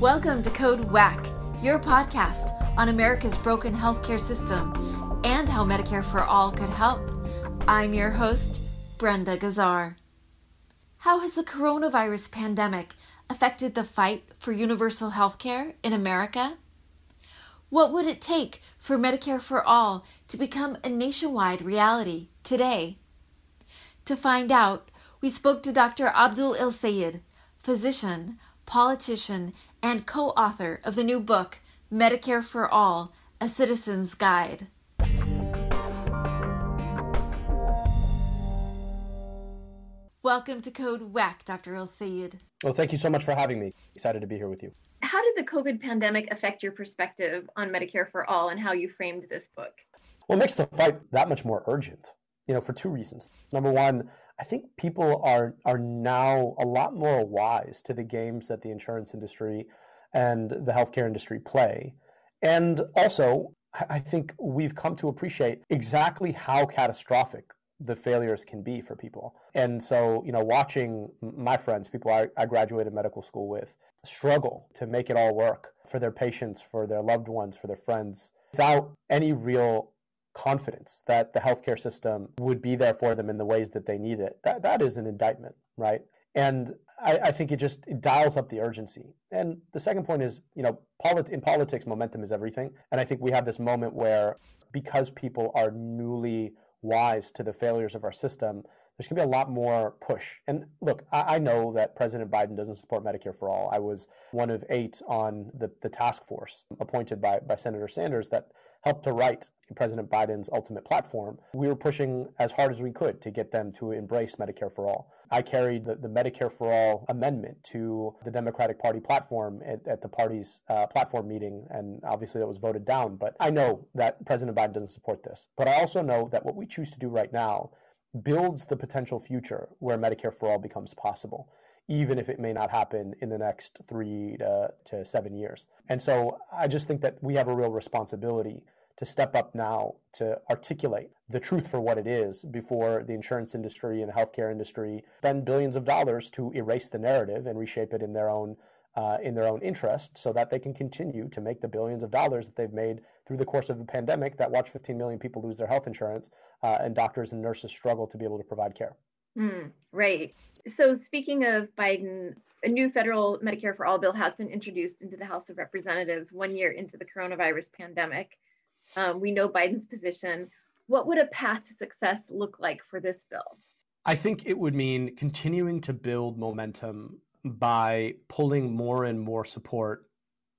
Welcome to Code WACK, your podcast on America's broken healthcare system and how Medicare for All could help. I'm your host, Brenda Gazzar. How has the coronavirus pandemic affected the fight for universal healthcare in America? What would it take for Medicare for All to become a nationwide reality today? To find out, we spoke to Dr. Abdul El-Sayed, physician, politician, and co author of the new book, Medicare for All A Citizen's Guide. Welcome to Code WACK, Dr. El-Sayed. Well, thank you so much for having me. Excited to be here with you. How did the COVID pandemic affect your perspective on Medicare for All and how you framed this book? Well, it makes the fight that much more urgent, you know, for two reasons. Number one, I think people are are now a lot more wise to the games that the insurance industry and the healthcare industry play. And also, I think we've come to appreciate exactly how catastrophic the failures can be for people. And so, you know, watching my friends, people I, I, graduated medical school with, struggle to make it all work for their patients, for their loved ones, for their friends, without any real confidence that the healthcare system would be there for them in the ways that they need it. That that is an indictment, right? And I, I think it just it dials up the urgency. And the second point is, you know, polit- in politics, momentum is everything. And I think we have this moment where because people are newly wise to the failures of our system, there's going to be a lot more push. And look, I, I, know that President Biden doesn't support Medicare for all. I was one of eight on the, the task force appointed by, by Senator Sanders that helped to write President Biden's ultimate platform, we were pushing as hard as we could to get them to embrace Medicare for all. I carried the, the Medicare for all amendment to the Democratic Party platform at, at the party's uh, platform meeting, and obviously that was voted down. But I know that President Biden doesn't support this. But I also know that what we choose to do right now builds the potential future where Medicare for all becomes possible even if it may not happen in the next three to, to, seven years. And so I just think that we have a real responsibility to step up now to articulate the truth for what it is before the insurance industry and the healthcare industry spend billions of dollars to erase the narrative and reshape it in their own uh, in their own interest so that they can continue to make the billions of dollars that they've made through the course of the pandemic that watched 15 million people lose their health insurance uh, and doctors and nurses struggle to be able to provide care. Mm, right. So, speaking of Biden, a new federal Medicare for All bill has been introduced into the House of Representatives one year into the coronavirus pandemic. Um, we know Biden's position. What would a path to success look like for this bill? I think it would mean continuing to build momentum by pulling more and more support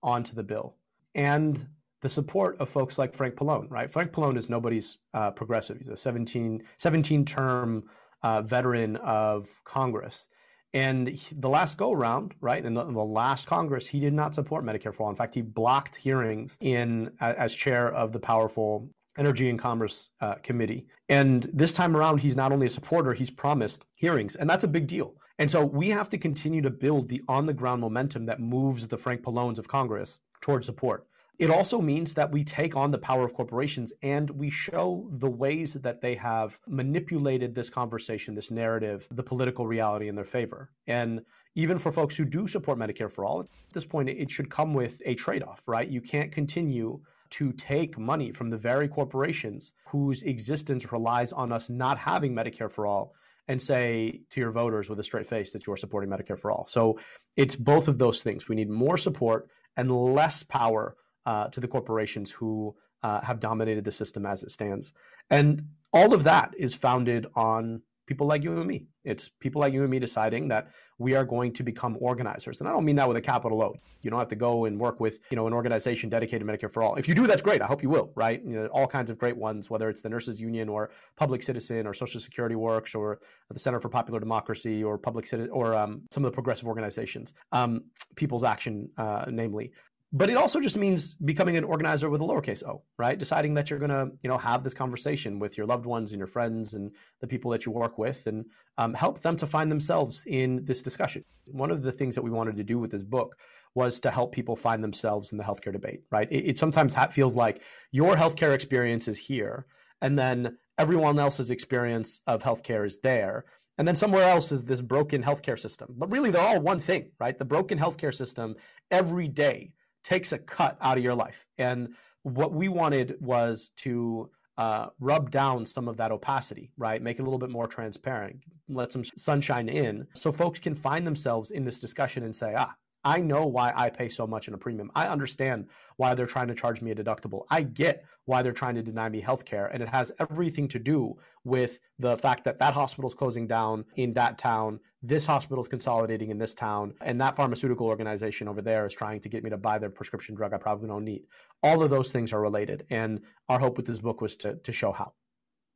onto the bill and the support of folks like Frank Pallone, right? Frank Pallone is nobody's uh, progressive. He's a 17, 17 term uh, veteran of Congress. And he, the last go around, right, in the, in the, last Congress, he did not support Medicare for all. In fact, he blocked hearings in as chair of the powerful Energy and Commerce uh, Committee. And this time around, he's not only a supporter, he's promised hearings, and that's a big deal. And so we have to continue to build the on the ground momentum that moves the Frank Pallones of Congress towards support. It also means that we take on the power of corporations and we show the ways that they have manipulated this conversation, this narrative, the political reality in their favor. And even for folks who do support Medicare for all, at this point, it should come with a trade off, right? You can't continue to take money from the very corporations whose existence relies on us not having Medicare for all and say to your voters with a straight face that you're supporting Medicare for all. So it's both of those things. We need more support and less power uh, to the corporations who uh, have dominated the system as it stands. And all of that is founded on people like you and me. It's people like you and me deciding that we are going to become organizers. And I don't mean that with a capital O. You don't have to go and work with, you know, an organization dedicated to Medicare for all. If you do, that's great. I hope you will, right? You know, all kinds of great ones, whether it's the Nurses Union or Public Citizen or Social Security Works or the Center for Popular Democracy or Public Citizen or um, some of the progressive organizations, um, People's Action, uh, namely but it also just means becoming an organizer with a lowercase o right deciding that you're going to you know have this conversation with your loved ones and your friends and the people that you work with and um, help them to find themselves in this discussion one of the things that we wanted to do with this book was to help people find themselves in the healthcare debate right it, it sometimes feels like your healthcare experience is here and then everyone else's experience of healthcare is there and then somewhere else is this broken healthcare system. But really, they're all one thing, right? The broken healthcare system every day takes a cut out of your life. And what we wanted was to uh, rub down some of that opacity, right? Make it a little bit more transparent, let some sunshine in so folks can find themselves in this discussion and say, ah, I know why I pay so much in a premium. I understand why they're trying to charge me a deductible. I get why they're trying to deny me health care. And it has everything to do with the fact that that hospital is closing down in that town. This hospital is consolidating in this town. And that pharmaceutical organization over there is trying to get me to buy their prescription drug I probably don't need. All of those things are related. And our hope with this book was to, to show how.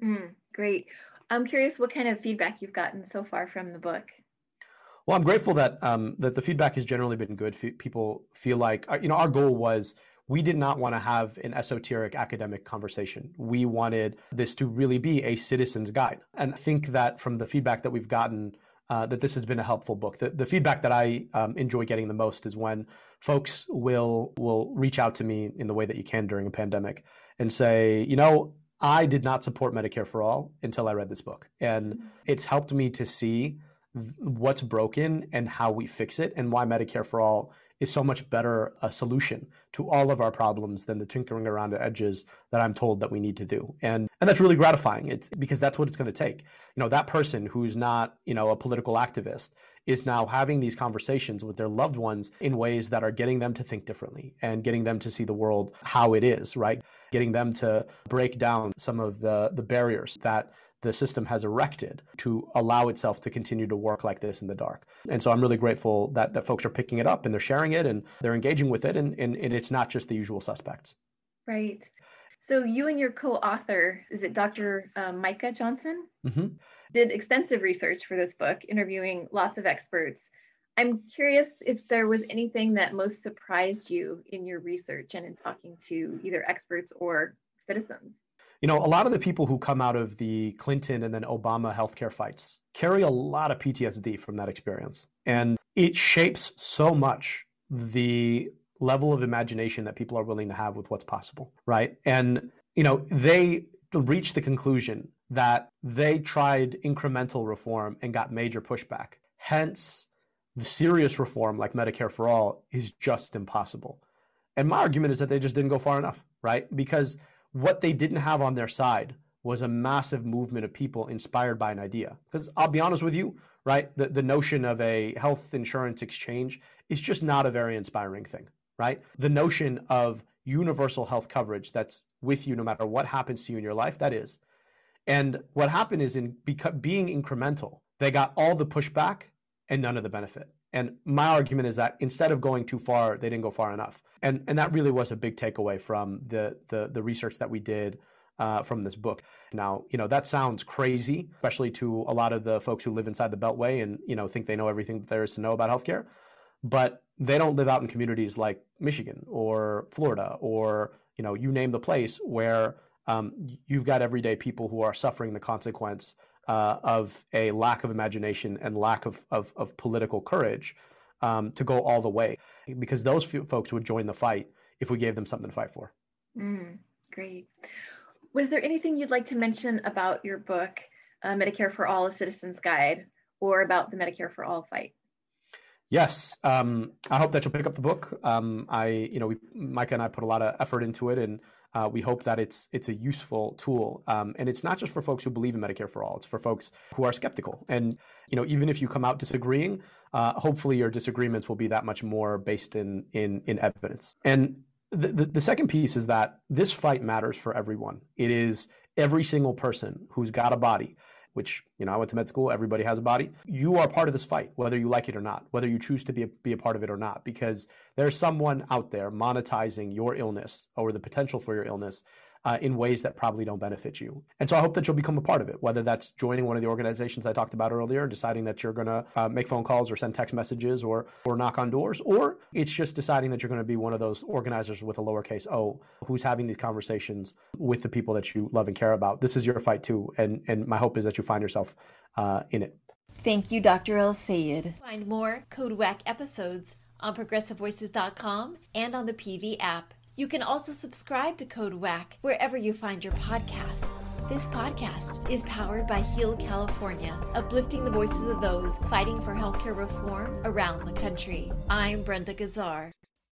Mm, great. I'm curious what kind of feedback you've gotten so far from the book. Well, I'm grateful that um, that the feedback has generally been good. F- people feel like uh, you know our goal was we did not want to have an esoteric academic conversation. We wanted this to really be a citizen's guide, and I think that from the feedback that we've gotten. Uh, that this has been a helpful book. The, the feedback that I um, enjoy getting the most is when folks will will reach out to me in the way that you can during a pandemic and say, you know, I did not support Medicare for all until I read this book, and mm-hmm. it's helped me to see what's broken and how we fix it and why Medicare for all is so much better a solution to all of our problems than the tinkering around the edges that I'm told that we need to do. And and that's really gratifying. It's because that's what it's going to take. You know, that person who's not, you know, a political activist is now having these conversations with their loved ones in ways that are getting them to think differently and getting them to see the world how it is, right? Getting them to break down some of the the barriers that the system has erected to allow itself to continue to work like this in the dark. And so I'm really grateful that, that folks are picking it up and they're sharing it and they're engaging with it. And, and, and it's not just the usual suspects. Right. So you and your co-author, is it Dr. Uh, Micah Johnson? Mm-hmm. Did extensive research for this book, interviewing lots of experts. I'm curious if there was anything that most surprised you in your research and in talking to either experts or citizens. You know, a lot of the people who come out of the Clinton and then Obama healthcare fights carry a lot of PTSD from that experience. And it shapes so much the level of imagination that people are willing to have with what's possible, right? And, you know, they reach the conclusion that they tried incremental reform and got major pushback. Hence, the serious reform like Medicare for all is just impossible. And my argument is that they just didn't go far enough, right? Because what they didn't have on their side was a massive movement of people inspired by an idea. Because I'll be honest with you, right? The, the notion of a health insurance exchange is just not a very inspiring thing, right? The notion of universal health coverage that's with you no matter what happens to you in your life, that is. And what happened is in being incremental, they got all the pushback and none of the benefit. And my argument is that instead of going too far, they didn't go far enough. And and that really was a big takeaway from the the, the research that we did uh, from this book. Now, you know that sounds crazy, especially to a lot of the folks who live inside the Beltway and you know think they know everything there is to know about healthcare, but they don't live out in communities like Michigan or Florida or you know you name the place where um, you've got everyday people who are suffering the consequence uh, of a lack of imagination and lack of, of, of political courage um, to go all the way because those folks would join the fight if we gave them something to fight for. Mm, great. Was there anything you'd like to mention about your book, uh, Medicare for All: A Citizen's Guide, or about the Medicare for All fight? Yes, um, I hope that you'll pick up the book. Um, I, you know, we, Micah and I put a lot of effort into it, and uh, we hope that it's it's a useful tool, um, and it's not just for folks who believe in Medicare for all. It's for folks who are skeptical, and you know, even if you come out disagreeing, uh, hopefully your disagreements will be that much more based in in in evidence. And the, the, the second piece is that this fight matters for everyone. It is every single person who's got a body which you know I went to med school. Everybody has a body. You are part of this fight, whether you like it or not, whether you choose to be a, be a part of it or not, because there's someone out there monetizing your illness or the potential for your illness uh, in ways that probably don't benefit you. And so I hope that you'll become a part of it, whether that's joining one of the organizations I talked about earlier and deciding that you're going to uh, make phone calls or send text messages or or knock on doors, or it's just deciding that you're going to be one of those organizers with a lowercase o who's having these conversations with the people that you love and care about. This is your fight too, and and my hope is that you find yourself uh, in it. Thank you, Dr. El Sayed. Find more Code WACK episodes on progressivevoices.com and on the PV app. You can also subscribe to Code WACK wherever you find your podcasts. This podcast is powered by Heal California, uplifting the voices of those fighting for healthcare reform around the country. I'm Brenda Gazzar.